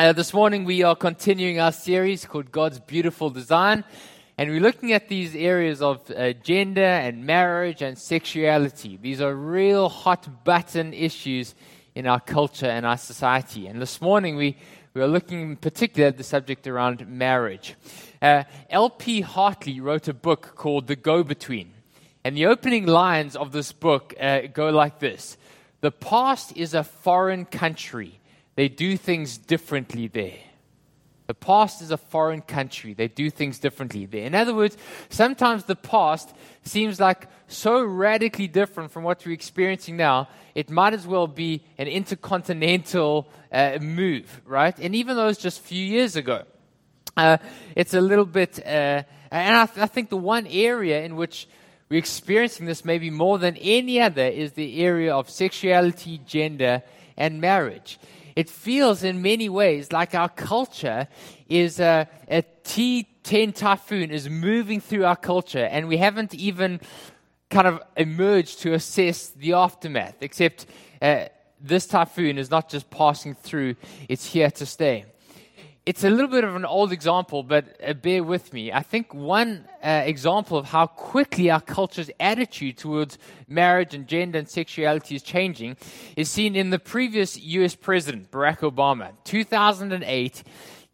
Uh, this morning we are continuing our series called God's Beautiful Design, and we're looking at these areas of uh, gender and marriage and sexuality. These are real hot button issues in our culture and our society. And this morning we, we are looking in particular at the subject around marriage. Uh, L.P. Hartley wrote a book called The Go Between. And the opening lines of this book uh, go like this The past is a foreign country they do things differently there. The past is a foreign country. They do things differently there. In other words, sometimes the past seems like so radically different from what we're experiencing now, it might as well be an intercontinental uh, move, right? And even though it's just a few years ago, uh, it's a little bit. Uh, and I, th- I think the one area in which we're experiencing this maybe more than any other is the area of sexuality, gender, and marriage it feels in many ways like our culture is a, a T10 typhoon is moving through our culture, and we haven't even kind of emerged to assess the aftermath, except uh, this typhoon is not just passing through, it's here to stay it's a little bit of an old example, but uh, bear with me. I think one uh, example of how quickly our culture's attitude towards marriage and gender and sexuality is changing is seen in the previous US president, Barack Obama. 2008,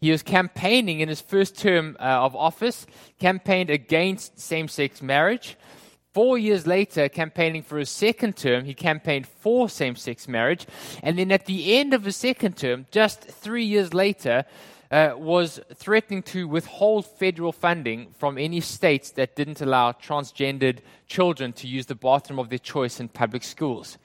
he was campaigning in his first term uh, of office, campaigned against same sex marriage. Four years later, campaigning for his second term, he campaigned for same sex marriage. And then at the end of his second term, just three years later, uh, was threatening to withhold federal funding from any states that didn't allow transgendered children to use the bathroom of their choice in public schools.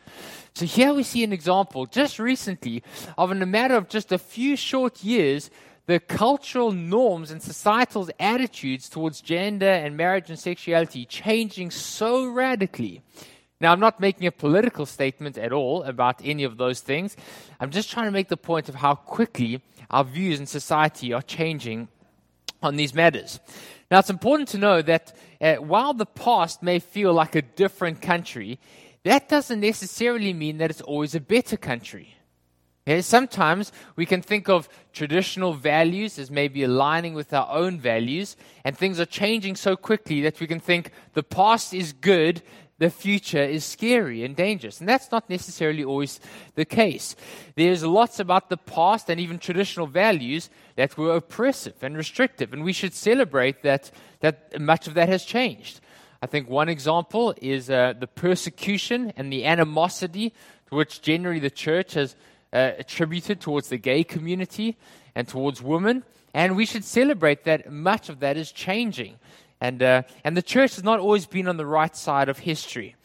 So here we see an example just recently of, in a matter of just a few short years, the cultural norms and societal attitudes towards gender and marriage and sexuality changing so radically. Now, I'm not making a political statement at all about any of those things. I'm just trying to make the point of how quickly our views in society are changing on these matters. Now, it's important to know that uh, while the past may feel like a different country, that doesn't necessarily mean that it's always a better country. Yeah, sometimes we can think of traditional values as maybe aligning with our own values, and things are changing so quickly that we can think the past is good, the future is scary and dangerous. And that's not necessarily always the case. There's lots about the past and even traditional values that were oppressive and restrictive, and we should celebrate that, that much of that has changed. I think one example is uh, the persecution and the animosity to which generally the church has uh, attributed towards the gay community and towards women. And we should celebrate that much of that is changing. And, uh, and the church has not always been on the right side of history.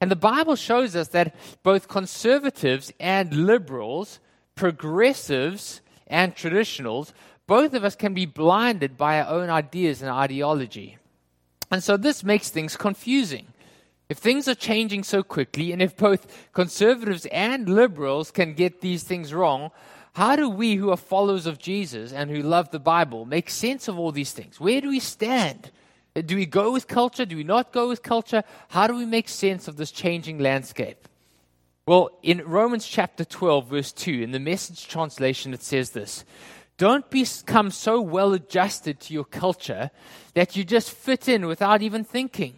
And the Bible shows us that both conservatives and liberals, progressives and traditionals, both of us can be blinded by our own ideas and ideology. And so this makes things confusing. If things are changing so quickly, and if both conservatives and liberals can get these things wrong, how do we who are followers of Jesus and who love the Bible make sense of all these things? Where do we stand? Do we go with culture? Do we not go with culture? How do we make sense of this changing landscape? Well, in Romans chapter 12, verse 2, in the message translation, it says this Don't become so well adjusted to your culture that you just fit in without even thinking.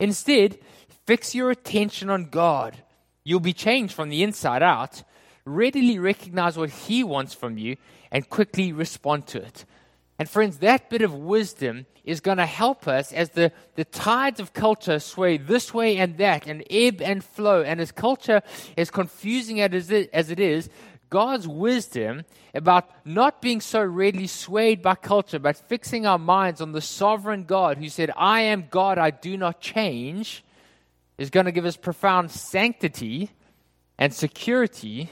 Instead, fix your attention on God. You'll be changed from the inside out. Readily recognize what He wants from you and quickly respond to it. And friends, that bit of wisdom is going to help us as the, the tides of culture sway this way and that and ebb and flow. And as culture is confusing as it, as it is, God's wisdom about not being so readily swayed by culture, but fixing our minds on the sovereign God who said, I am God, I do not change, is going to give us profound sanctity and security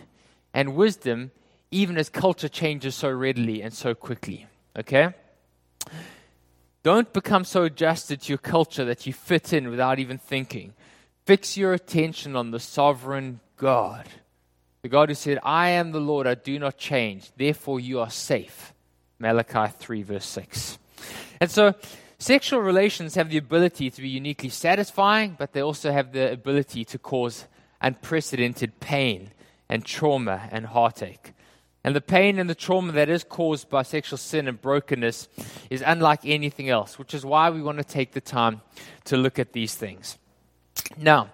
and wisdom, even as culture changes so readily and so quickly. Okay? Don't become so adjusted to your culture that you fit in without even thinking. Fix your attention on the sovereign God. The God who said, I am the Lord, I do not change, therefore you are safe. Malachi 3, verse 6. And so, sexual relations have the ability to be uniquely satisfying, but they also have the ability to cause unprecedented pain and trauma and heartache. And the pain and the trauma that is caused by sexual sin and brokenness is unlike anything else, which is why we want to take the time to look at these things. Now,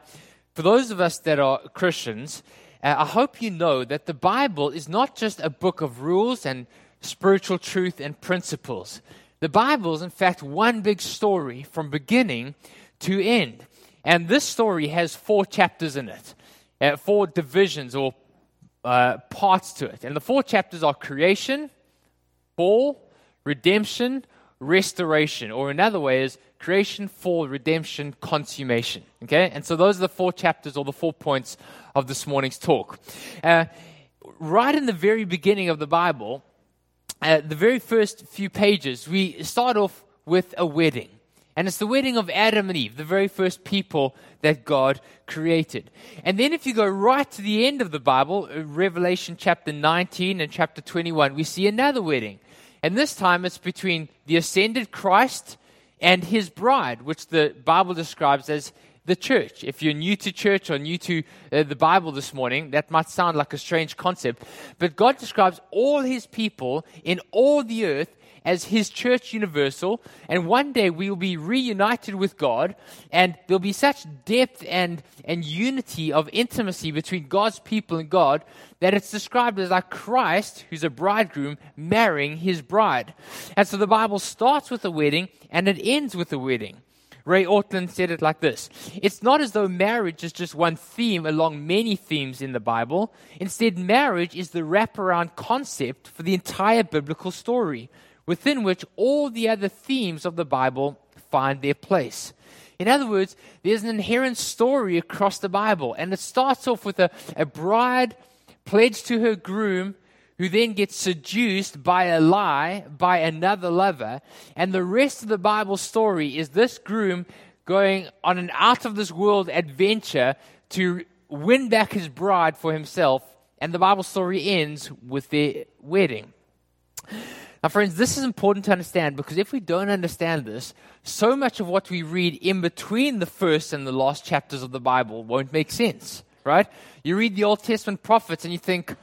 for those of us that are Christians, uh, I hope you know that the Bible is not just a book of rules and spiritual truth and principles. The Bible is, in fact, one big story from beginning to end. And this story has four chapters in it, uh, four divisions or uh, parts to it. And the four chapters are creation, fall, redemption, restoration, or another way is creation, fall, redemption, consummation. Okay? And so those are the four chapters or the four points of this morning's talk. Uh, right in the very beginning of the Bible, uh, the very first few pages, we start off with a wedding. And it's the wedding of Adam and Eve, the very first people that God created. And then if you go right to the end of the Bible, uh, Revelation chapter 19 and chapter 21, we see another wedding. And this time it's between the ascended Christ and his bride, which the Bible describes as the church. If you're new to church or new to uh, the Bible this morning, that might sound like a strange concept. But God describes all his people in all the earth as his church universal. And one day we will be reunited with God, and there'll be such depth and, and unity of intimacy between God's people and God that it's described as like Christ, who's a bridegroom, marrying his bride. And so the Bible starts with a wedding and it ends with a wedding. Ray Ortlund said it like this It's not as though marriage is just one theme along many themes in the Bible. Instead, marriage is the wraparound concept for the entire biblical story within which all the other themes of the Bible find their place. In other words, there's an inherent story across the Bible, and it starts off with a, a bride pledged to her groom who then gets seduced by a lie by another lover. And the rest of the Bible story is this groom going on an out of this world adventure to win back his bride for himself. And the Bible story ends with their wedding. Now, friends, this is important to understand because if we don't understand this, so much of what we read in between the first and the last chapters of the Bible won't make sense, right? You read the Old Testament prophets and you think,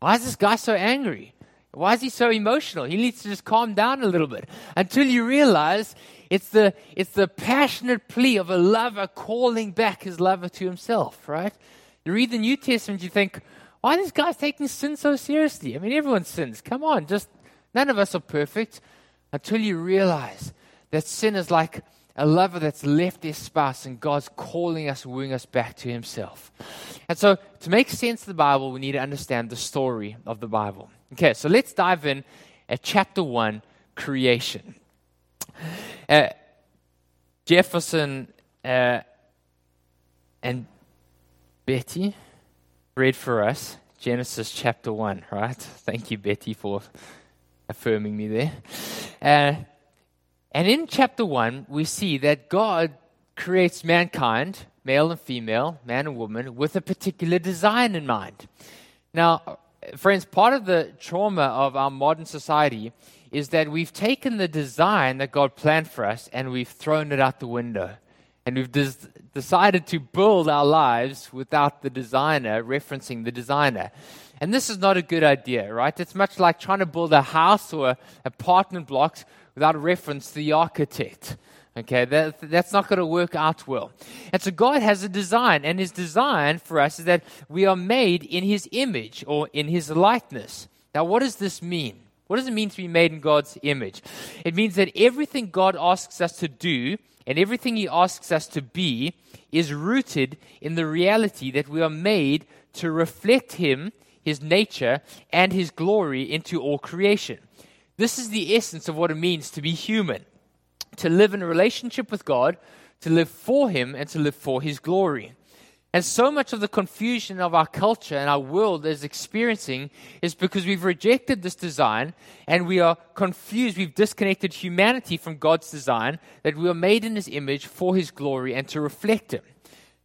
why is this guy so angry? Why is he so emotional? He needs to just calm down a little bit until you realize it's the, it's the passionate plea of a lover calling back his lover to himself, right? You read the New Testament, you think, why are these guys taking sin so seriously? I mean, everyone sins. Come on, just None of us are perfect until you realize that sin is like a lover that's left their spouse and God's calling us, wooing us back to Himself. And so, to make sense of the Bible, we need to understand the story of the Bible. Okay, so let's dive in at chapter 1 creation. Uh, Jefferson uh, and Betty read for us Genesis chapter 1, right? Thank you, Betty, for affirming me there. Uh, and in chapter 1, we see that God creates mankind, male and female, man and woman, with a particular design in mind. Now, friends, part of the trauma of our modern society is that we've taken the design that God planned for us and we've thrown it out the window. And we've des- decided to build our lives without the designer, referencing the designer. And this is not a good idea, right? It's much like trying to build a house or apartment blocks without reference to the architect. Okay, that, that's not going to work out well. And so God has a design, and His design for us is that we are made in His image or in His likeness. Now, what does this mean? What does it mean to be made in God's image? It means that everything God asks us to do and everything He asks us to be is rooted in the reality that we are made to reflect Him his nature, and his glory into all creation. This is the essence of what it means to be human to live in a relationship with God, to live for him, and to live for his glory. And so much of the confusion of our culture and our world is experiencing is because we've rejected this design and we are confused. We've disconnected humanity from God's design, that we are made in His image for His glory and to reflect Him.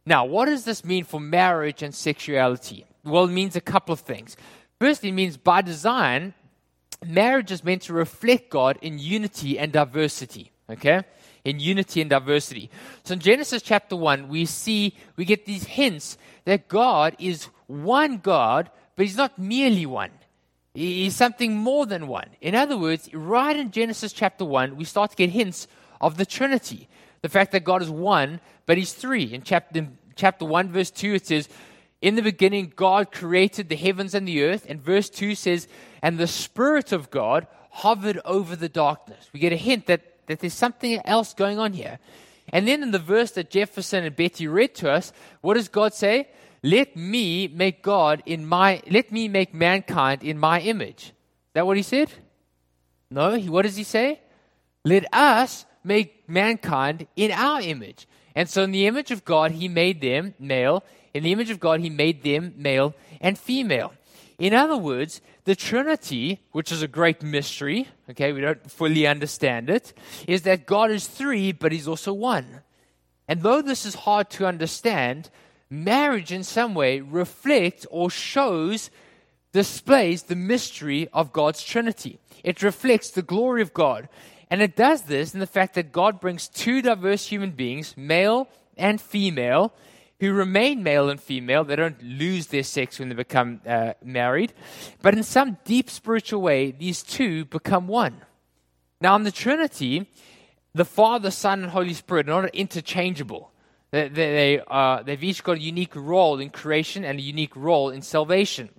Now, what does this mean for marriage and sexuality? Well, means a couple of things. Firstly, it means by design, marriage is meant to reflect God in unity and diversity. Okay? In unity and diversity. So in Genesis chapter 1, we see, we get these hints that God is one God, but He's not merely one. He's something more than one. In other words, right in Genesis chapter 1, we start to get hints of the Trinity. The fact that God is one, but He's three. In chapter, chapter 1, verse 2, it says, In the beginning, God created the heavens and the earth. And verse 2 says, And the Spirit of God hovered over the darkness. We get a hint that, that there's something else going on here. And then in the verse that Jefferson and Betty read to us, what does God say? Let me make God in my, let me make mankind in my image. Is that what he said? No, he, what does he say? Let us make mankind in our image. And so in the image of God, he made them male. In the image of God, he made them male and female. In other words, the Trinity, which is a great mystery, okay, we don't fully understand it, is that God is three, but he's also one. And though this is hard to understand, marriage in some way reflects or shows, displays the mystery of God's Trinity. It reflects the glory of God. And it does this in the fact that God brings two diverse human beings, male and female, who remain male and female. They don't lose their sex when they become uh, married. But in some deep spiritual way, these two become one. Now, in the Trinity, the Father, Son, and Holy Spirit are not interchangeable. They, they, uh, they've each got a unique role in creation and a unique role in salvation.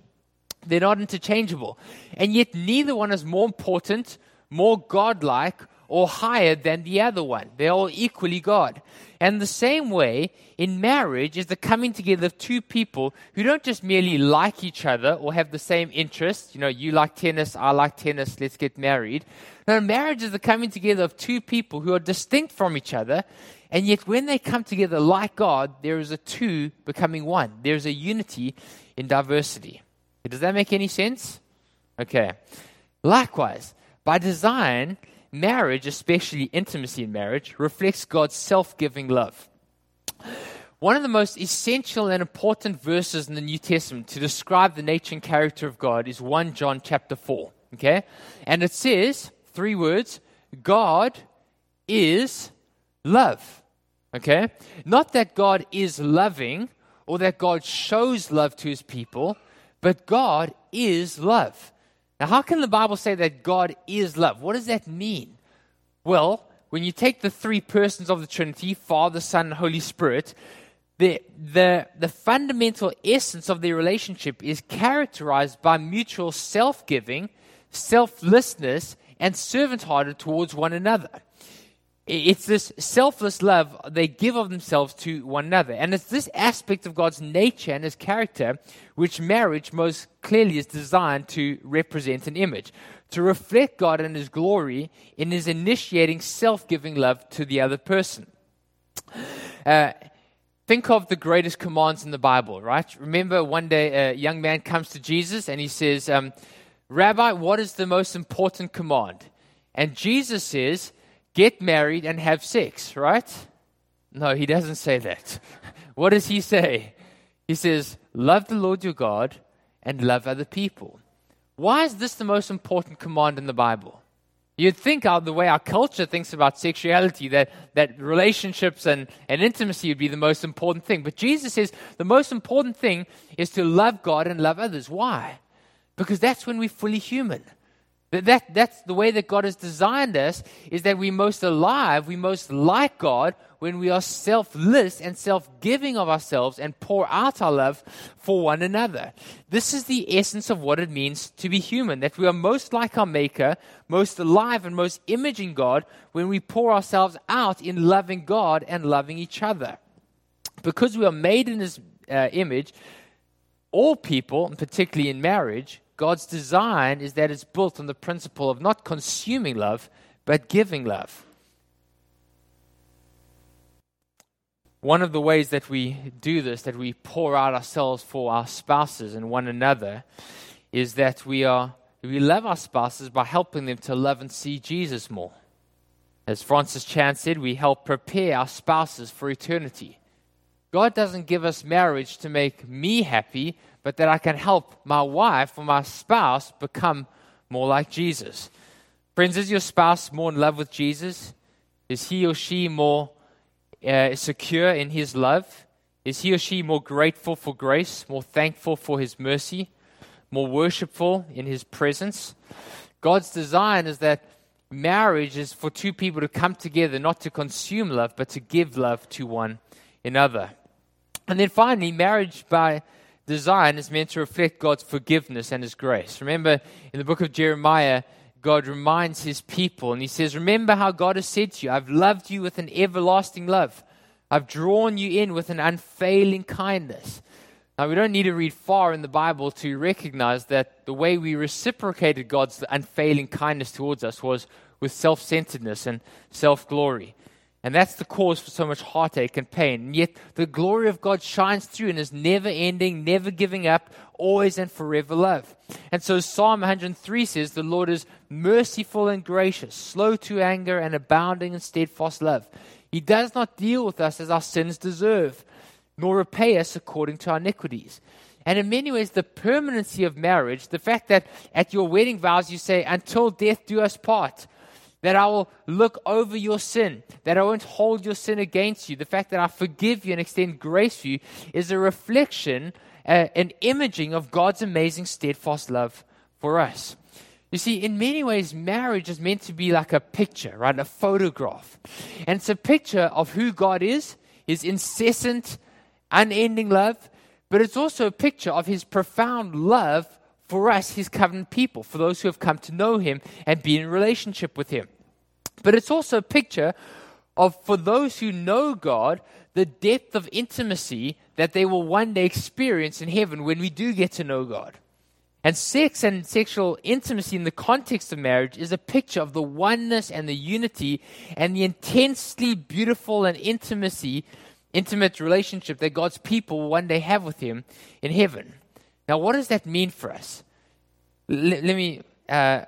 They're not interchangeable. And yet, neither one is more important, more godlike, or higher than the other one. They're all equally God. And the same way, in marriage, is the coming together of two people who don't just merely like each other or have the same interests. You know, you like tennis, I like tennis, let's get married. No, marriage is the coming together of two people who are distinct from each other and yet, when they come together like God, there is a two becoming one. There's a unity in diversity. Does that make any sense? Okay. Likewise, by design, marriage, especially intimacy in marriage, reflects God's self giving love. One of the most essential and important verses in the New Testament to describe the nature and character of God is 1 John chapter 4. Okay? And it says, three words God is love. Okay? Not that God is loving or that God shows love to his people, but God is love. Now, how can the Bible say that God is love? What does that mean? Well, when you take the three persons of the Trinity, Father, Son, and Holy Spirit, the, the, the fundamental essence of their relationship is characterized by mutual self giving, selflessness, and servant hearted towards one another. It's this selfless love they give of themselves to one another. And it's this aspect of God's nature and his character which marriage most clearly is designed to represent an image, to reflect God and his glory in his initiating self giving love to the other person. Uh, think of the greatest commands in the Bible, right? Remember one day a young man comes to Jesus and he says, um, Rabbi, what is the most important command? And Jesus says, get married and have sex, right? No, he doesn't say that. what does he say? He says, Love the Lord your God and love other people. Why is this the most important command in the Bible? You'd think out the way our culture thinks about sexuality, that, that relationships and, and intimacy would be the most important thing. But Jesus says the most important thing is to love God and love others. Why? Because that's when we're fully human. That, that's the way that God has designed us, is that we most alive, we most like God when we are selfless and self giving of ourselves and pour out our love for one another. This is the essence of what it means to be human, that we are most like our Maker, most alive and most imaging God when we pour ourselves out in loving God and loving each other. Because we are made in His uh, image, all people, and particularly in marriage, God's design is that it's built on the principle of not consuming love, but giving love. One of the ways that we do this, that we pour out ourselves for our spouses and one another, is that we are we love our spouses by helping them to love and see Jesus more. As Francis Chan said, we help prepare our spouses for eternity. God doesn't give us marriage to make me happy, but that I can help my wife or my spouse become more like Jesus. Friends, is your spouse more in love with Jesus? Is he or she more uh, secure in his love? Is he or she more grateful for grace, more thankful for his mercy? more worshipful in His presence. God's design is that marriage is for two people to come together, not to consume love, but to give love to one another. And then finally, marriage by design is meant to reflect God's forgiveness and His grace. Remember, in the book of Jeremiah, God reminds His people, and He says, Remember how God has said to you, I've loved you with an everlasting love. I've drawn you in with an unfailing kindness. Now, we don't need to read far in the Bible to recognize that the way we reciprocated God's unfailing kindness towards us was with self centeredness and self glory. And that's the cause for so much heartache and pain. And yet, the glory of God shines through and is never ending, never giving up, always and forever love. And so, Psalm 103 says, The Lord is merciful and gracious, slow to anger, and abounding in steadfast love. He does not deal with us as our sins deserve nor repay us according to our iniquities. And in many ways, the permanency of marriage, the fact that at your wedding vows you say, until death do us part, that I will look over your sin, that I won't hold your sin against you, the fact that I forgive you and extend grace for you, is a reflection, uh, an imaging of God's amazing, steadfast love for us. You see, in many ways, marriage is meant to be like a picture, right? A photograph. And it's a picture of who God is, his incessant unending love, but it's also a picture of his profound love for us, his covenant people, for those who have come to know him and be in relationship with him. But it's also a picture of, for those who know God, the depth of intimacy that they will one day experience in heaven when we do get to know God. And sex and sexual intimacy in the context of marriage is a picture of the oneness and the unity and the intensely beautiful and intimacy intimate relationship that God's people will one day have with Him in heaven. Now, what does that mean for us? L- let me uh,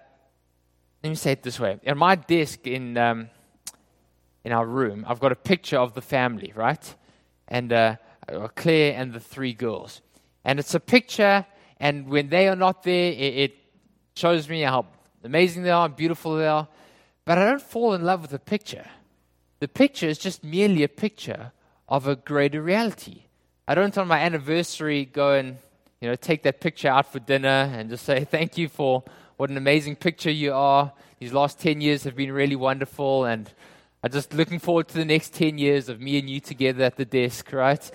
let me say it this way. On my desk in um, in our room, I've got a picture of the family, right? And uh, Claire and the three girls, and it's a picture. And when they are not there, it, it shows me how amazing they are, how beautiful they are. But I don't fall in love with the picture. The picture is just merely a picture of a greater reality. I don't on my anniversary go and you know take that picture out for dinner and just say thank you for what an amazing picture you are. These last 10 years have been really wonderful and I'm just looking forward to the next 10 years of me and you together at the desk, right?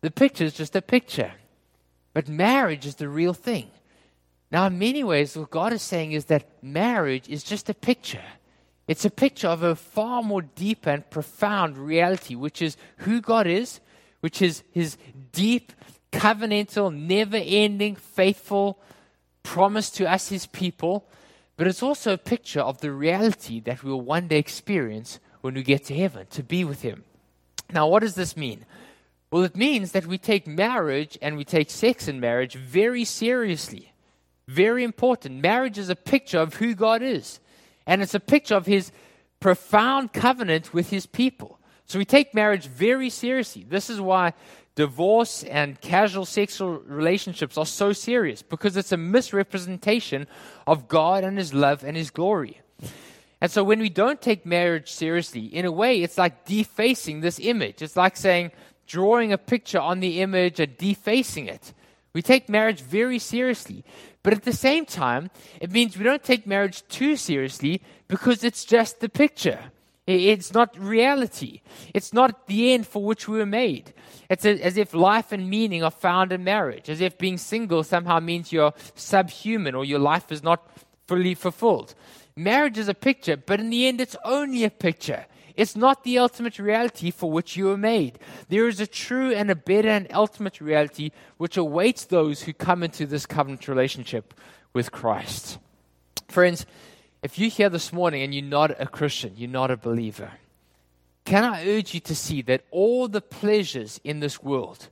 The picture is just a picture. But marriage is the real thing. Now, in many ways, what God is saying is that marriage is just a picture. It's a picture of a far more deep and profound reality, which is who God is, which is his deep, covenantal, never ending, faithful promise to us, his people. But it's also a picture of the reality that we'll one day experience when we get to heaven, to be with him. Now, what does this mean? Well, it means that we take marriage and we take sex in marriage very seriously. Very important. Marriage is a picture of who God is. And it's a picture of his profound covenant with his people. So we take marriage very seriously. This is why divorce and casual sexual relationships are so serious because it's a misrepresentation of God and his love and his glory. And so when we don't take marriage seriously, in a way, it's like defacing this image. It's like saying, drawing a picture on the image and defacing it. We take marriage very seriously. But at the same time, it means we don't take marriage too seriously because it's just the picture. It's not reality. It's not the end for which we were made. It's as if life and meaning are found in marriage, as if being single somehow means you're subhuman or your life is not fully fulfilled. Marriage is a picture, but in the end, it's only a picture. It's not the ultimate reality for which you were made. There is a true and a better and ultimate reality which awaits those who come into this covenant relationship with Christ. Friends, if you're here this morning and you're not a Christian, you're not a believer, can I urge you to see that all the pleasures in this world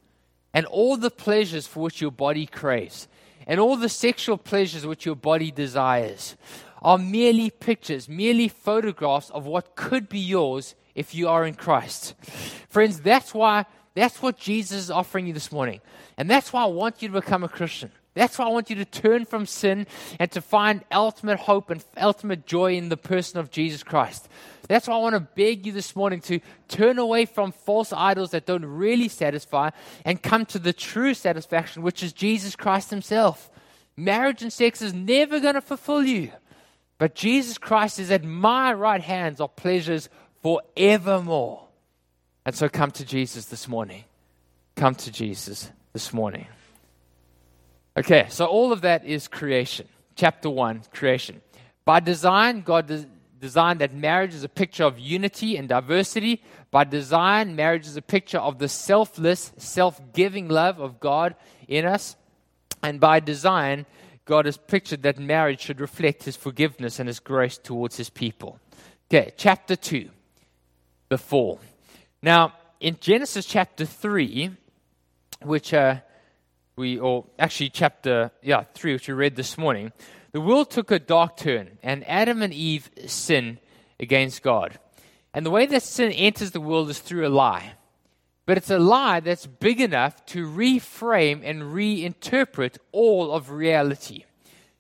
and all the pleasures for which your body craves and all the sexual pleasures which your body desires are merely pictures, merely photographs of what could be yours if you are in Christ. Friends, that's why that's what Jesus is offering you this morning. And that's why I want you to become a Christian. That's why I want you to turn from sin and to find ultimate hope and ultimate joy in the person of Jesus Christ. That's why I want to beg you this morning to turn away from false idols that don't really satisfy and come to the true satisfaction, which is Jesus Christ Himself. Marriage and sex is never going to fulfill you. But Jesus Christ is at my right hands are pleasures forevermore. And so come to Jesus this morning. Come to Jesus this morning. Okay, so all of that is creation. Chapter 1, creation. By design, God des- designed that marriage is a picture of unity and diversity. By design, marriage is a picture of the selfless, self giving love of God in us. And by design, God has pictured that marriage should reflect his forgiveness and his grace towards his people. Okay, chapter 2, the fall. Now, in Genesis chapter 3, which uh, we, or actually chapter, yeah, 3, which we read this morning, the world took a dark turn, and Adam and Eve sinned against God. And the way that sin enters the world is through a lie. But it's a lie that's big enough to reframe and reinterpret all of reality.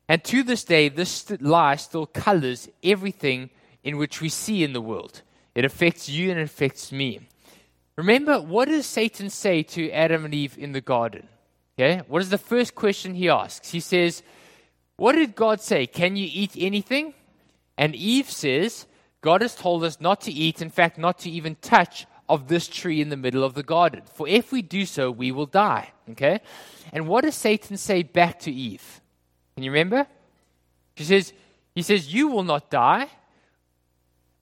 And to this day, this lie still colors everything in which we see in the world. It affects you and it affects me. Remember, what does Satan say to Adam and Eve in the garden? Okay, what is the first question he asks? He says, What did God say? Can you eat anything? And Eve says, God has told us not to eat, in fact, not to even touch of this tree in the middle of the garden. For if we do so, we will die. Okay? And what does Satan say back to Eve? Can you remember? She says, He says, You will not die.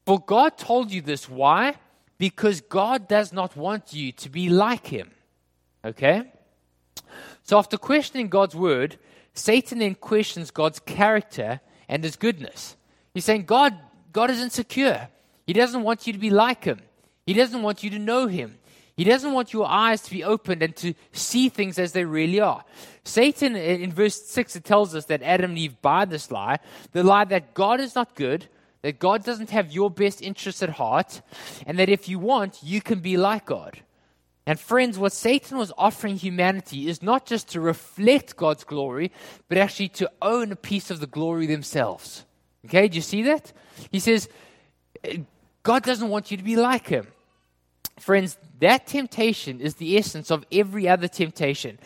For God told you this. Why? Because God does not want you to be like Him. Okay? So after questioning God's word, Satan then questions God's character and his goodness. He's saying, God, God is insecure. He doesn't want you to be like him. He doesn't want you to know Him. He doesn't want your eyes to be opened and to see things as they really are. Satan, in verse 6, it tells us that Adam and Eve buy this lie the lie that God is not good, that God doesn't have your best interests at heart, and that if you want, you can be like God. And friends, what Satan was offering humanity is not just to reflect God's glory, but actually to own a piece of the glory themselves. Okay, do you see that? He says, God doesn't want you to be like him. Friends, that temptation is the essence of every other temptation.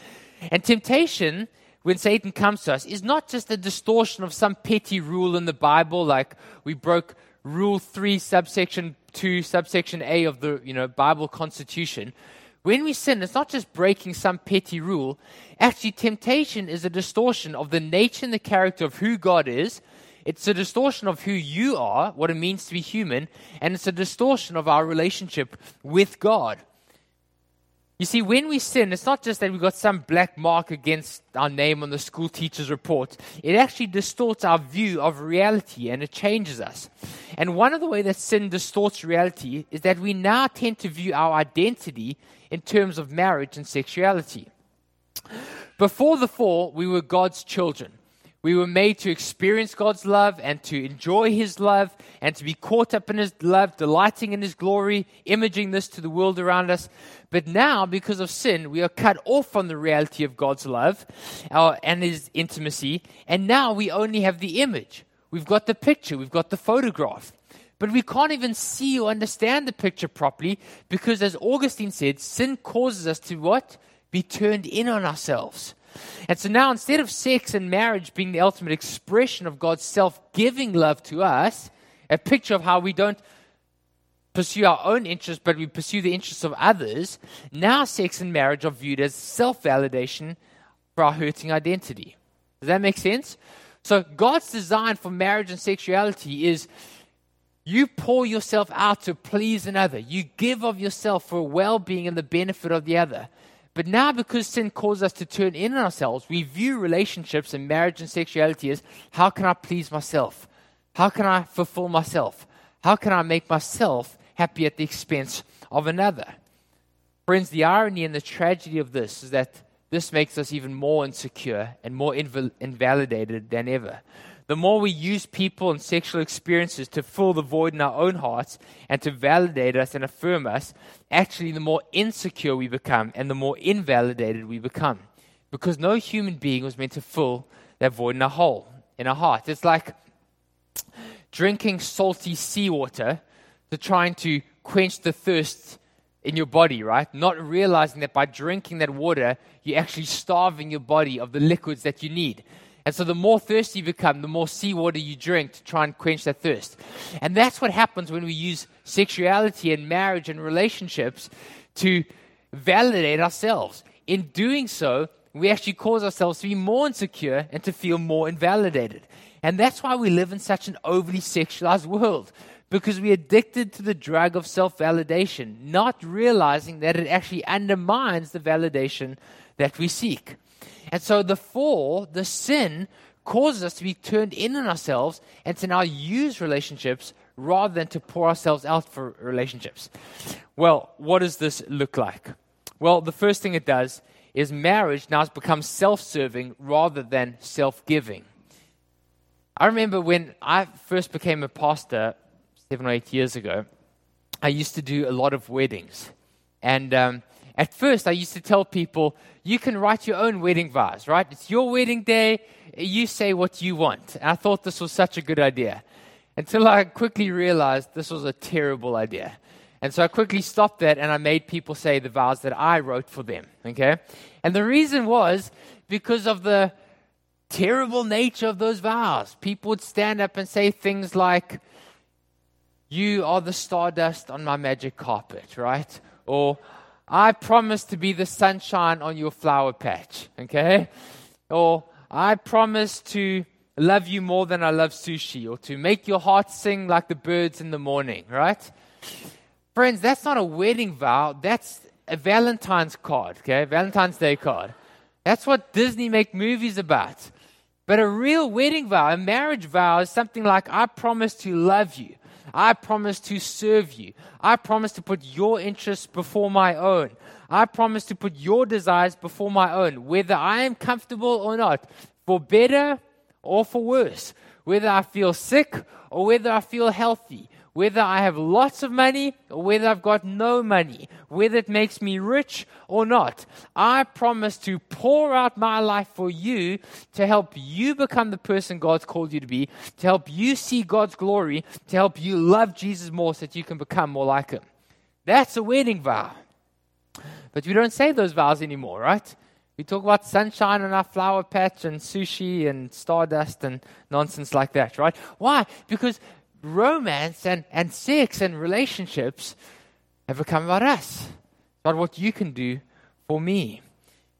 And temptation, when Satan comes to us, is not just a distortion of some petty rule in the Bible, like we broke rule 3, subsection 2, subsection A of the you know, Bible constitution. When we sin, it's not just breaking some petty rule. Actually, temptation is a distortion of the nature and the character of who God is it's a distortion of who you are, what it means to be human, and it's a distortion of our relationship with God. You see, when we sin, it's not just that we've got some black mark against our name on the school teacher's report. It actually distorts our view of reality and it changes us. And one of the ways that sin distorts reality is that we now tend to view our identity in terms of marriage and sexuality. Before the fall, we were God's children. We were made to experience God's love and to enjoy His love and to be caught up in His love, delighting in His glory, imaging this to the world around us. But now, because of sin, we are cut off from the reality of God's love uh, and His intimacy. And now we only have the image. We've got the picture, we've got the photograph. But we can't even see or understand the picture properly because, as Augustine said, sin causes us to what? Be turned in on ourselves. And so now, instead of sex and marriage being the ultimate expression of God's self giving love to us, a picture of how we don't pursue our own interests, but we pursue the interests of others, now sex and marriage are viewed as self validation for our hurting identity. Does that make sense? So, God's design for marriage and sexuality is you pour yourself out to please another, you give of yourself for well being and the benefit of the other. But now, because sin causes us to turn in on ourselves, we view relationships and marriage and sexuality as how can I please myself? How can I fulfill myself? How can I make myself happy at the expense of another? Friends, the irony and the tragedy of this is that this makes us even more insecure and more inval- invalidated than ever the more we use people and sexual experiences to fill the void in our own hearts and to validate us and affirm us, actually, the more insecure we become and the more invalidated we become. Because no human being was meant to fill that void in our hole, in our heart. It's like drinking salty seawater to trying to quench the thirst in your body, right? Not realizing that by drinking that water, you're actually starving your body of the liquids that you need. And so the more thirsty you become, the more seawater you drink to try and quench that thirst. And that's what happens when we use sexuality and marriage and relationships to validate ourselves. In doing so, we actually cause ourselves to be more insecure and to feel more invalidated. And that's why we live in such an overly sexualized world because we're addicted to the drug of self validation, not realizing that it actually undermines the validation that we seek. And so the fall, the sin, causes us to be turned in on ourselves and to now use relationships rather than to pour ourselves out for relationships. Well, what does this look like? Well, the first thing it does is marriage now has become self serving rather than self giving. I remember when I first became a pastor seven or eight years ago, I used to do a lot of weddings. And um, at first, I used to tell people, you can write your own wedding vows, right? It's your wedding day. You say what you want. And I thought this was such a good idea until I quickly realized this was a terrible idea. And so I quickly stopped that and I made people say the vows that I wrote for them. Okay? And the reason was because of the terrible nature of those vows. People would stand up and say things like, you are the stardust on my magic carpet, right? Or, I promise to be the sunshine on your flower patch, okay? Or, I promise to love you more than I love sushi, or to make your heart sing like the birds in the morning, right? Friends, that's not a wedding vow, that's a Valentine's card, okay? Valentine's Day card. That's what Disney make movies about. But a real wedding vow, a marriage vow, is something like, I promise to love you. I promise to serve you. I promise to put your interests before my own. I promise to put your desires before my own, whether I am comfortable or not, for better or for worse, whether I feel sick or whether I feel healthy, whether I have lots of money or whether I've got no money, whether it makes me rich or not. I promise to pour out my life for you to help you become the person God's called you to be, to help you see God's glory, to help you love Jesus more so that you can become more like Him. That's a wedding vow. But we don't say those vows anymore, right? We talk about sunshine on our flower patch and sushi and stardust and nonsense like that, right? Why? Because romance and, and sex and relationships have become about us, about what you can do for me.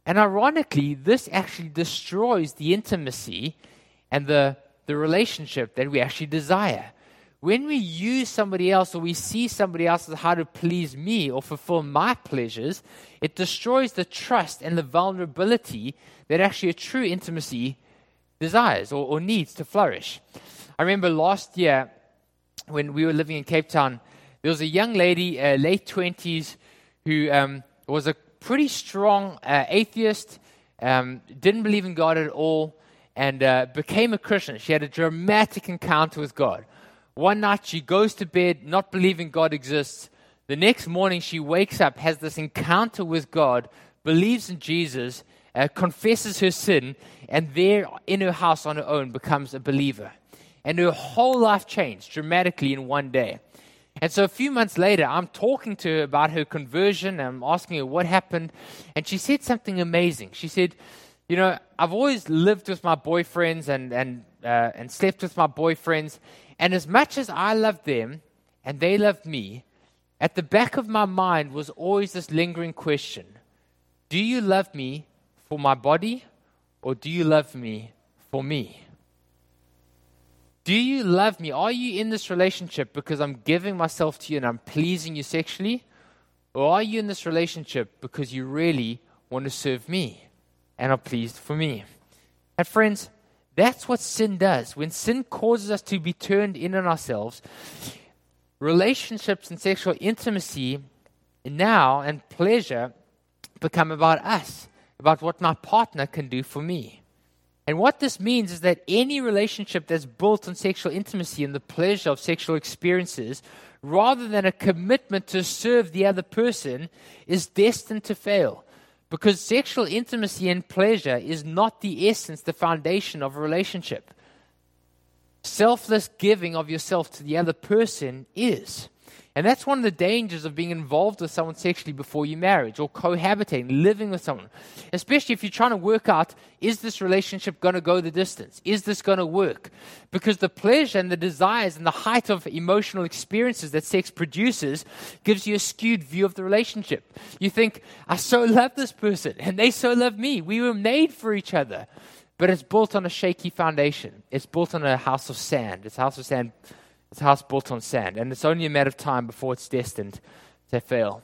And ironically, this actually destroys the intimacy and the, the relationship that we actually desire. When we use somebody else or we see somebody else as how to please me or fulfill my pleasures, it destroys the trust and the vulnerability that actually a true intimacy desires or, or needs to flourish. I remember last year when we were living in Cape Town, there was a young lady, uh, late 20s, who um, was a pretty strong uh, atheist, um, didn't believe in God at all, and uh, became a Christian. She had a dramatic encounter with God. One night she goes to bed not believing God exists. The next morning she wakes up, has this encounter with God, believes in Jesus, uh, confesses her sin, and there in her house on her own becomes a believer and her whole life changed dramatically in one day. And so a few months later, I'm talking to her about her conversion. I'm asking her what happened. And she said something amazing. She said, You know, I've always lived with my boyfriends and, and, uh, and slept with my boyfriends. And as much as I loved them and they loved me, at the back of my mind was always this lingering question Do you love me for my body or do you love me for me? Do you love me? Are you in this relationship because I'm giving myself to you and I'm pleasing you sexually? Or are you in this relationship because you really want to serve me and are pleased for me? And friends, that's what sin does. When sin causes us to be turned in on ourselves, relationships and sexual intimacy now and pleasure become about us, about what my partner can do for me. And what this means is that any relationship that's built on sexual intimacy and the pleasure of sexual experiences, rather than a commitment to serve the other person, is destined to fail. Because sexual intimacy and pleasure is not the essence, the foundation of a relationship. Selfless giving of yourself to the other person is. And that's one of the dangers of being involved with someone sexually before you marriage or cohabitating, living with someone. Especially if you're trying to work out is this relationship going to go the distance? Is this going to work? Because the pleasure and the desires and the height of emotional experiences that sex produces gives you a skewed view of the relationship. You think, I so love this person and they so love me. We were made for each other. But it's built on a shaky foundation. It's built on a house of sand. It's a house of sand it's a house built on sand, and it's only a matter of time before it's destined to fail.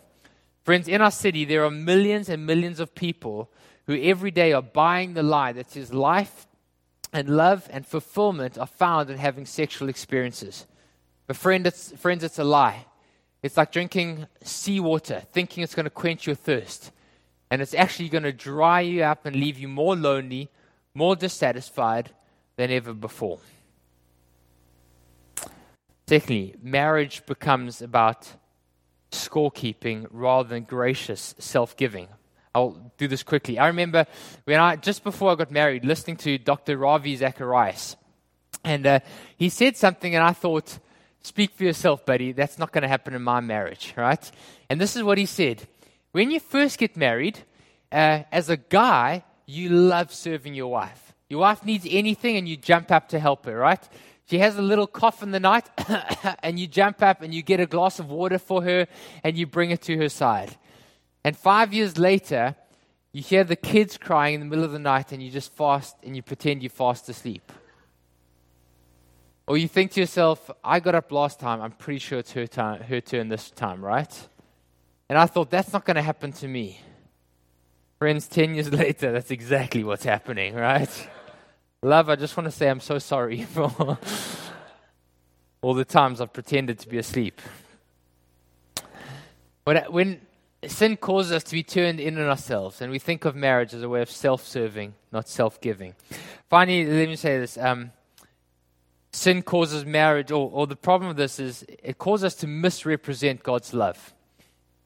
Friends, in our city, there are millions and millions of people who every day are buying the lie that says life and love and fulfillment are found in having sexual experiences. But friend, it's, friends, it's a lie. It's like drinking seawater, thinking it's going to quench your thirst. And it's actually going to dry you up and leave you more lonely, more dissatisfied than ever before. Secondly, marriage becomes about scorekeeping rather than gracious self giving. I'll do this quickly. I remember when I, just before I got married, listening to Dr. Ravi Zacharias. And uh, he said something, and I thought, speak for yourself, buddy. That's not going to happen in my marriage, right? And this is what he said When you first get married, uh, as a guy, you love serving your wife. Your wife needs anything, and you jump up to help her, right? She has a little cough in the night, and you jump up and you get a glass of water for her and you bring it to her side. And five years later, you hear the kids crying in the middle of the night and you just fast and you pretend you're fast asleep. Or you think to yourself, I got up last time, I'm pretty sure it's her, time, her turn this time, right? And I thought, that's not going to happen to me. Friends, 10 years later, that's exactly what's happening, right? Love, I just want to say I'm so sorry for all the times I've pretended to be asleep. When, when sin causes us to be turned in on ourselves, and we think of marriage as a way of self serving, not self giving. Finally, let me say this. Um, sin causes marriage, or, or the problem with this is it causes us to misrepresent God's love.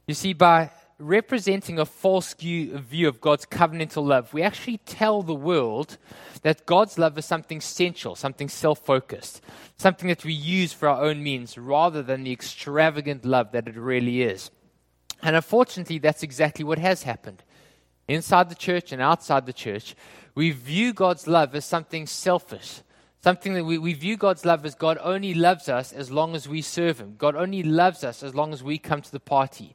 You see, by representing a false view of God's covenantal love, we actually tell the world that God's love is something sensual, something self focused, something that we use for our own means rather than the extravagant love that it really is. And unfortunately, that's exactly what has happened. Inside the church and outside the church, we view God's love as something selfish, something that we, we view God's love as God only loves us as long as we serve Him. God only loves us as long as we come to the party.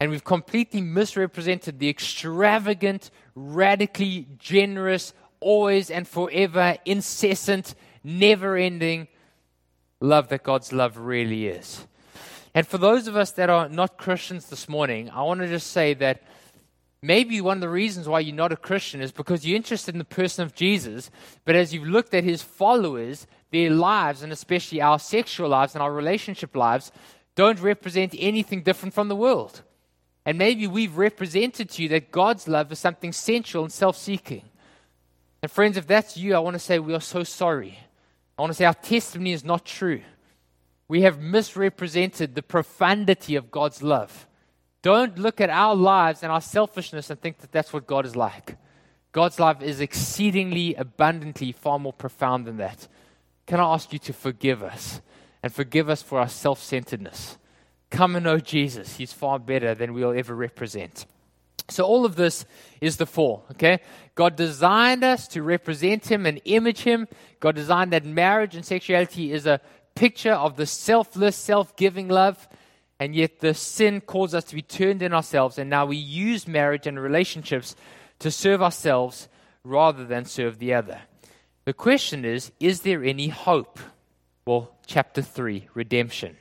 And we've completely misrepresented the extravagant, radically generous, always and forever, incessant, never ending love that God's love really is. And for those of us that are not Christians this morning, I want to just say that maybe one of the reasons why you're not a Christian is because you're interested in the person of Jesus, but as you've looked at his followers, their lives, and especially our sexual lives and our relationship lives, don't represent anything different from the world. And maybe we've represented to you that God's love is something sensual and self seeking. And friends, if that's you, I want to say we are so sorry. I want to say our testimony is not true. We have misrepresented the profundity of God's love. Don't look at our lives and our selfishness and think that that's what God is like. God's love is exceedingly abundantly far more profound than that. Can I ask you to forgive us and forgive us for our self centeredness? Come and know Jesus. He's far better than we'll ever represent. So, all of this is the fall, okay? God designed us to represent Him and image Him. God designed that marriage and sexuality is a picture of the selfless, self giving love. And yet, the sin caused us to be turned in ourselves. And now we use marriage and relationships to serve ourselves rather than serve the other. The question is is there any hope? Well, chapter 3, redemption.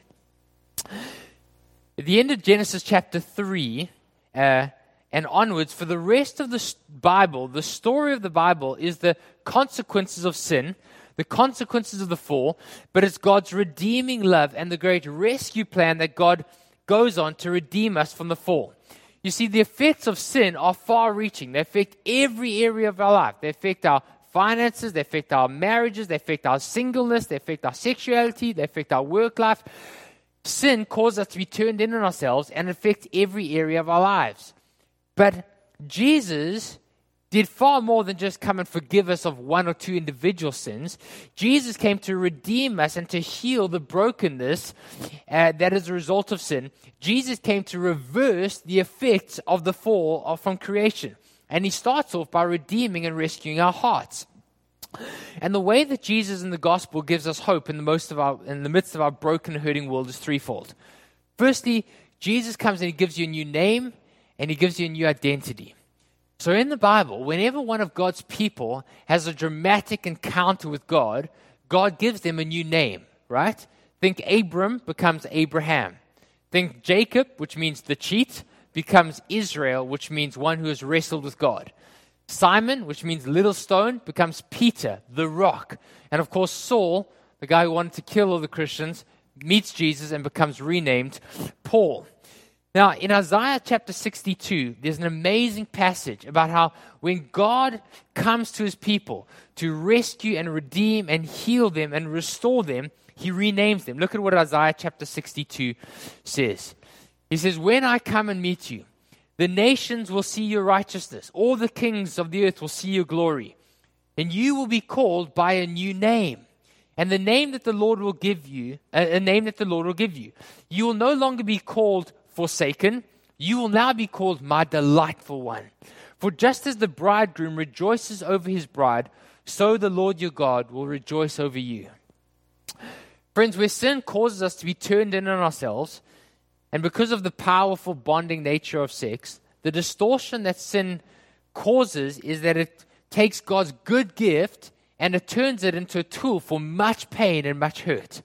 At the end of Genesis chapter 3 uh, and onwards, for the rest of the Bible, the story of the Bible is the consequences of sin, the consequences of the fall, but it's God's redeeming love and the great rescue plan that God goes on to redeem us from the fall. You see, the effects of sin are far reaching. They affect every area of our life. They affect our finances, they affect our marriages, they affect our singleness, they affect our sexuality, they affect our work life sin causes us to be turned in on ourselves and affect every area of our lives. But Jesus did far more than just come and forgive us of one or two individual sins. Jesus came to redeem us and to heal the brokenness uh, that is a result of sin. Jesus came to reverse the effects of the fall from creation. And he starts off by redeeming and rescuing our hearts. And the way that Jesus in the gospel gives us hope in the, most of our, in the midst of our broken, hurting world is threefold. Firstly, Jesus comes and he gives you a new name and he gives you a new identity. So in the Bible, whenever one of God's people has a dramatic encounter with God, God gives them a new name, right? Think Abram becomes Abraham. Think Jacob, which means the cheat, becomes Israel, which means one who has wrestled with God. Simon, which means little stone, becomes Peter, the rock. And of course, Saul, the guy who wanted to kill all the Christians, meets Jesus and becomes renamed Paul. Now, in Isaiah chapter 62, there's an amazing passage about how when God comes to his people to rescue and redeem and heal them and restore them, he renames them. Look at what Isaiah chapter 62 says. He says, When I come and meet you, the nations will see your righteousness, all the kings of the earth will see your glory, and you will be called by a new name. And the name that the Lord will give you, a name that the Lord will give you. You will no longer be called forsaken, you will now be called my delightful one. For just as the bridegroom rejoices over his bride, so the Lord your God will rejoice over you. Friends, where sin causes us to be turned in on ourselves, and because of the powerful bonding nature of sex, the distortion that sin causes is that it takes God's good gift and it turns it into a tool for much pain and much hurt.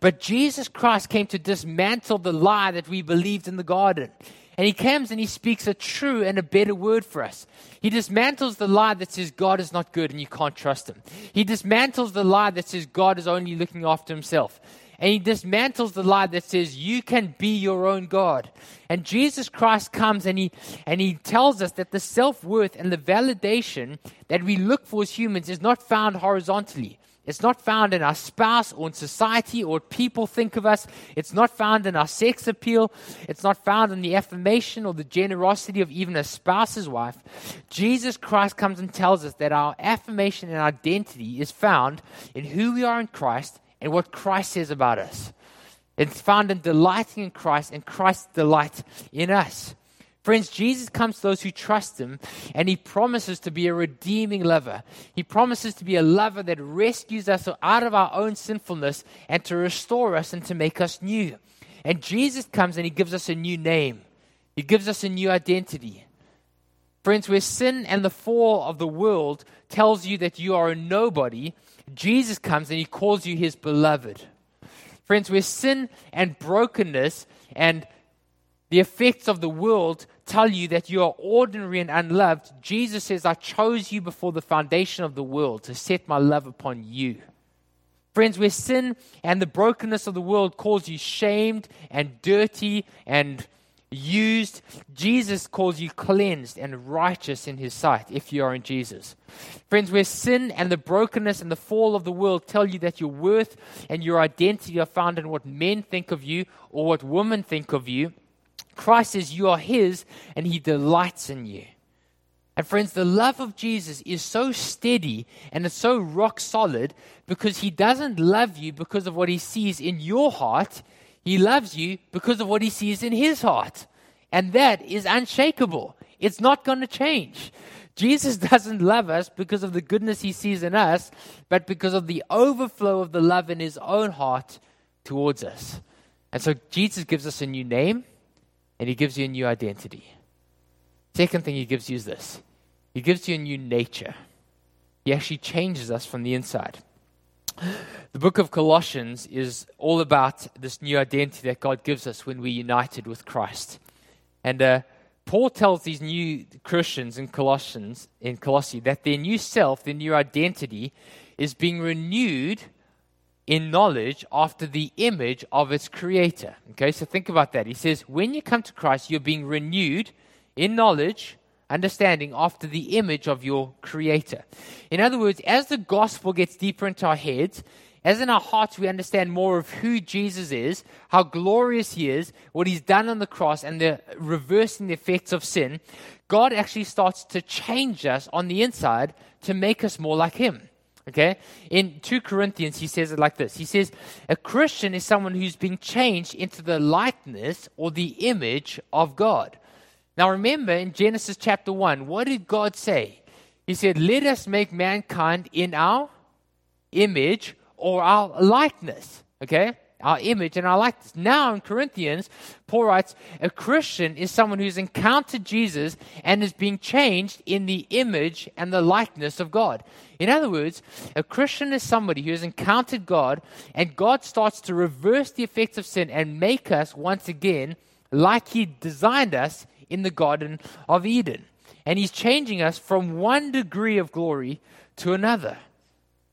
But Jesus Christ came to dismantle the lie that we believed in the garden. And he comes and he speaks a true and a better word for us. He dismantles the lie that says God is not good and you can't trust him. He dismantles the lie that says God is only looking after himself and he dismantles the lie that says you can be your own God. And Jesus Christ comes and he and he tells us that the self-worth and the validation that we look for as humans is not found horizontally. It's not found in our spouse or in society or what people think of us. It's not found in our sex appeal. It's not found in the affirmation or the generosity of even a spouse's wife. Jesus Christ comes and tells us that our affirmation and identity is found in who we are in Christ and what Christ says about us. It's found in delighting in Christ and Christ's delight in us. Friends, Jesus comes to those who trust him and he promises to be a redeeming lover. He promises to be a lover that rescues us out of our own sinfulness and to restore us and to make us new. And Jesus comes and he gives us a new name, he gives us a new identity. Friends, where sin and the fall of the world tells you that you are a nobody, Jesus comes and he calls you his beloved. Friends, where sin and brokenness and the effects of the world tell you that you are ordinary and unloved, Jesus says, I chose you before the foundation of the world to set my love upon you. Friends, where sin and the brokenness of the world calls you shamed and dirty and used. Jesus calls you cleansed and righteous in his sight if you are in Jesus. Friends, where sin and the brokenness and the fall of the world tell you that your worth and your identity are found in what men think of you or what women think of you, Christ says you are his and he delights in you. And friends, the love of Jesus is so steady and it's so rock solid because he doesn't love you because of what he sees in your heart. He loves you because of what he sees in his heart. And that is unshakable. It's not going to change. Jesus doesn't love us because of the goodness he sees in us, but because of the overflow of the love in his own heart towards us. And so Jesus gives us a new name and he gives you a new identity. Second thing he gives you is this he gives you a new nature. He actually changes us from the inside. The book of Colossians is all about this new identity that God gives us when we're united with Christ. And uh, Paul tells these new Christians in Colossians, in Colossae, that their new self, their new identity, is being renewed in knowledge after the image of its creator. Okay, so think about that. He says, when you come to Christ, you're being renewed in knowledge understanding after the image of your creator. In other words, as the gospel gets deeper into our heads, as in our hearts we understand more of who Jesus is, how glorious he is, what he's done on the cross, and the reversing the effects of sin, God actually starts to change us on the inside to make us more like him. Okay? In 2 Corinthians, he says it like this He says, A Christian is someone who's been changed into the likeness or the image of God. Now remember in Genesis chapter 1, what did God say? He said, Let us make mankind in our image or our likeness. Okay? Our image and our likeness. Now in Corinthians, Paul writes, a Christian is someone who's encountered Jesus and is being changed in the image and the likeness of God. In other words, a Christian is somebody who has encountered God and God starts to reverse the effects of sin and make us once again like He designed us in the Garden of Eden. And He's changing us from one degree of glory to another.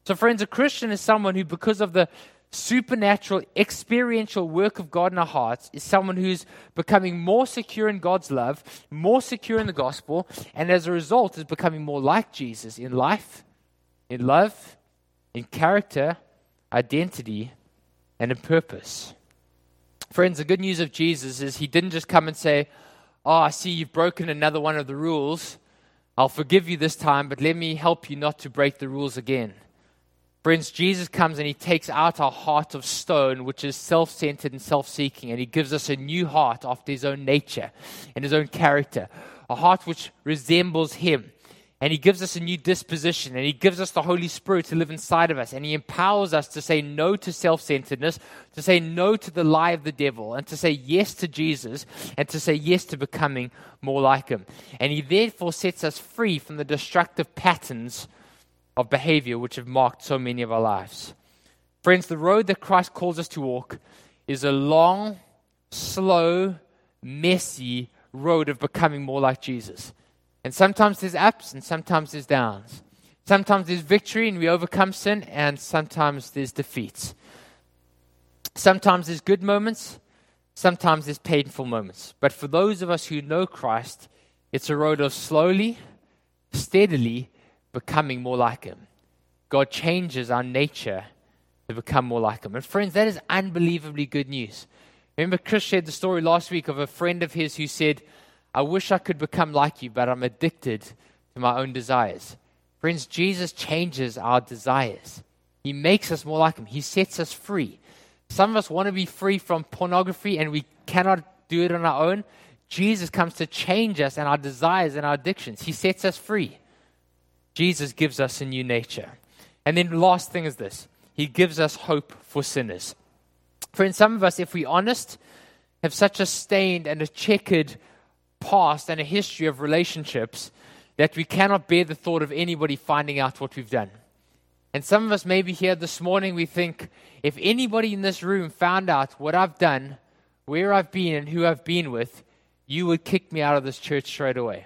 So, friends, a Christian is someone who, because of the supernatural, experiential work of God in our hearts, is someone who's becoming more secure in God's love, more secure in the gospel, and as a result is becoming more like Jesus in life, in love, in character, identity, and in purpose. Friends, the good news of Jesus is he didn't just come and say, Oh, I see you've broken another one of the rules. I'll forgive you this time, but let me help you not to break the rules again. Friends, Jesus comes and he takes out our heart of stone, which is self centered and self seeking, and he gives us a new heart after his own nature and his own character, a heart which resembles him. And he gives us a new disposition, and he gives us the Holy Spirit to live inside of us, and he empowers us to say no to self centeredness, to say no to the lie of the devil, and to say yes to Jesus, and to say yes to becoming more like him. And he therefore sets us free from the destructive patterns of behavior which have marked so many of our lives. Friends, the road that Christ calls us to walk is a long, slow, messy road of becoming more like Jesus. And sometimes there's ups and sometimes there's downs. Sometimes there's victory and we overcome sin, and sometimes there's defeats. Sometimes there's good moments, sometimes there's painful moments. But for those of us who know Christ, it's a road of slowly, steadily, becoming more like Him. God changes our nature to become more like Him. And friends, that is unbelievably good news. Remember, Chris shared the story last week of a friend of his who said, I wish I could become like you, but I'm addicted to my own desires. Friends, Jesus changes our desires. He makes us more like Him, He sets us free. Some of us want to be free from pornography and we cannot do it on our own. Jesus comes to change us and our desires and our addictions. He sets us free. Jesus gives us a new nature. And then, last thing is this He gives us hope for sinners. Friends, some of us, if we're honest, have such a stained and a checkered past and a history of relationships that we cannot bear the thought of anybody finding out what we've done. And some of us maybe here this morning, we think if anybody in this room found out what I've done, where I've been, and who I've been with, you would kick me out of this church straight away.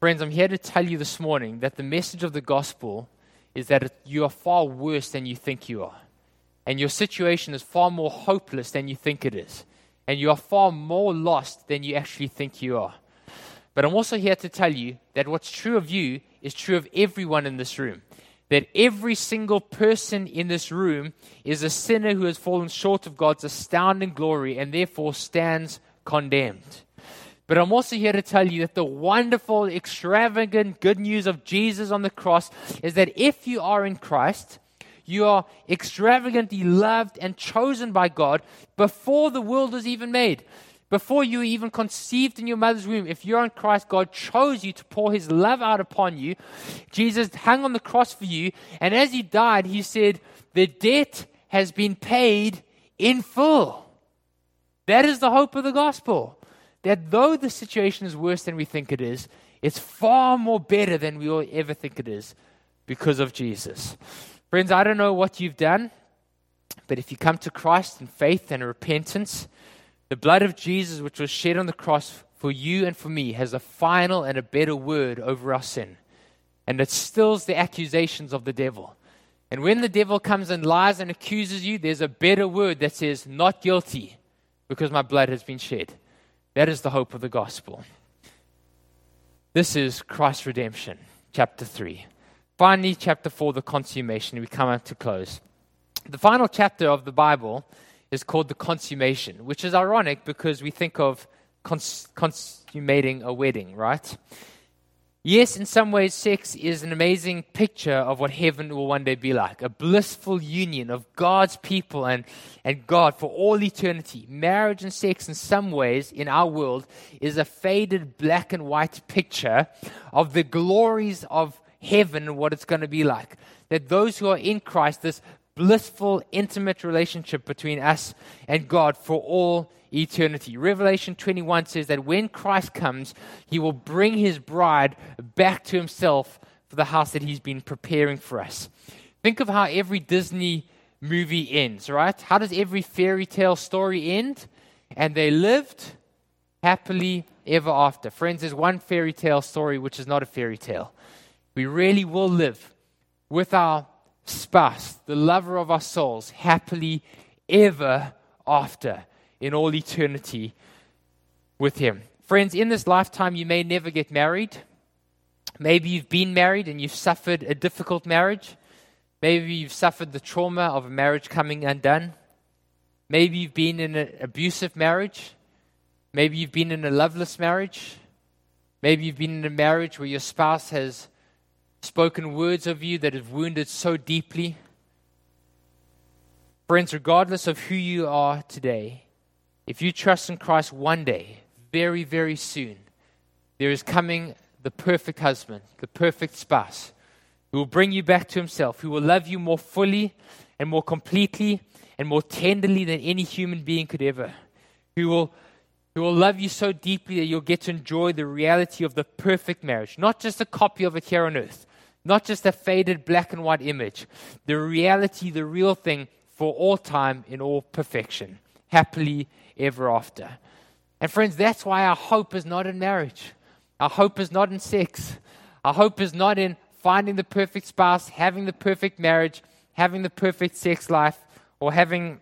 Friends, I'm here to tell you this morning that the message of the gospel is that you are far worse than you think you are. And your situation is far more hopeless than you think it is. And you are far more lost than you actually think you are. But I'm also here to tell you that what's true of you is true of everyone in this room. That every single person in this room is a sinner who has fallen short of God's astounding glory and therefore stands condemned. But I'm also here to tell you that the wonderful, extravagant good news of Jesus on the cross is that if you are in Christ, you are extravagantly loved and chosen by God before the world was even made. Before you were even conceived in your mother's womb, if you're in Christ, God chose you to pour his love out upon you. Jesus hung on the cross for you, and as he died, he said, The debt has been paid in full. That is the hope of the gospel that though the situation is worse than we think it is, it's far more better than we will ever think it is because of Jesus. Friends, I don't know what you've done, but if you come to Christ in faith and repentance, the blood of Jesus, which was shed on the cross for you and for me, has a final and a better word over our sin. And it stills the accusations of the devil. And when the devil comes and lies and accuses you, there's a better word that says, Not guilty, because my blood has been shed. That is the hope of the gospel. This is Christ's redemption, chapter 3. Finally, chapter 4, the consummation. We come up to close. The final chapter of the Bible is called the consummation, which is ironic because we think of cons- consummating a wedding, right? Yes, in some ways, sex is an amazing picture of what heaven will one day be like a blissful union of God's people and, and God for all eternity. Marriage and sex, in some ways, in our world, is a faded black and white picture of the glories of heaven what it's going to be like. That those who are in Christ, this blissful, intimate relationship between us and God for all eternity. Revelation 21 says that when Christ comes, he will bring his bride back to himself for the house that he's been preparing for us. Think of how every Disney movie ends, right? How does every fairy tale story end? And they lived happily ever after. Friends, there's one fairy tale story which is not a fairy tale. We really will live with our spouse, the lover of our souls, happily ever after in all eternity with Him. Friends, in this lifetime, you may never get married. Maybe you've been married and you've suffered a difficult marriage. Maybe you've suffered the trauma of a marriage coming undone. Maybe you've been in an abusive marriage. Maybe you've been in a loveless marriage. Maybe you've been in a marriage where your spouse has spoken words of you that have wounded so deeply. Friends, regardless of who you are today, if you trust in Christ one day, very, very soon, there is coming the perfect husband, the perfect spouse, who will bring you back to himself, who will love you more fully and more completely and more tenderly than any human being could ever, who will who will love you so deeply that you'll get to enjoy the reality of the perfect marriage, not just a copy of it here on earth, not just a faded black and white image, the reality, the real thing for all time in all perfection, happily ever after. And friends, that's why our hope is not in marriage. Our hope is not in sex. Our hope is not in finding the perfect spouse, having the perfect marriage, having the perfect sex life, or having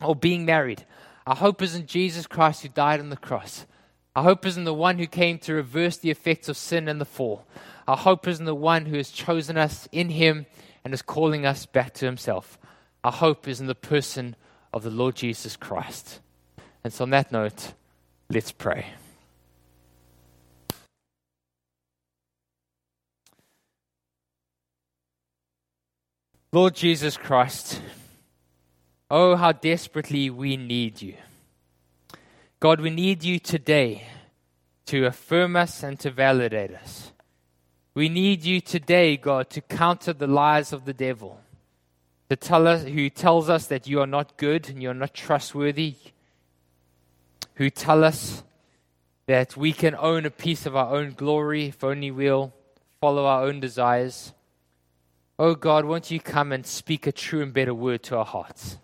or being married. Our hope is in Jesus Christ who died on the cross. Our hope is in the one who came to reverse the effects of sin and the fall. Our hope is in the one who has chosen us in him and is calling us back to himself. Our hope is in the person of the Lord Jesus Christ. And so, on that note, let's pray. Lord Jesus Christ, oh, how desperately we need you. God, we need you today to affirm us and to validate us. We need you today, God, to counter the lies of the devil, to tell us who tells us that you are not good and you're not trustworthy, who tell us that we can own a piece of our own glory if only we'll follow our own desires. Oh God, won't you come and speak a true and better word to our hearts?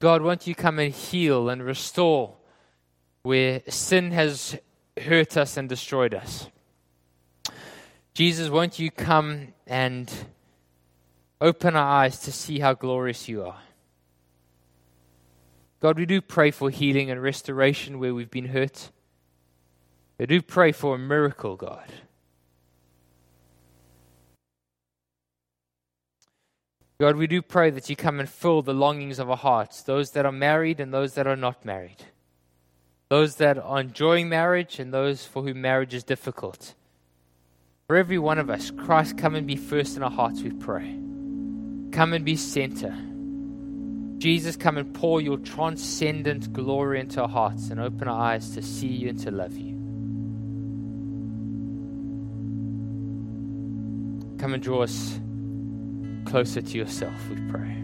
God, won't you come and heal and restore where sin has hurt us and destroyed us. Jesus, won't you come and open our eyes to see how glorious you are? God, we do pray for healing and restoration where we've been hurt. We do pray for a miracle, God. God, we do pray that you come and fill the longings of our hearts, those that are married and those that are not married those that are enjoying marriage and those for whom marriage is difficult. For every one of us, Christ, come and be first in our hearts, we pray. Come and be center. Jesus, come and pour your transcendent glory into our hearts and open our eyes to see you and to love you. Come and draw us closer to yourself, we pray.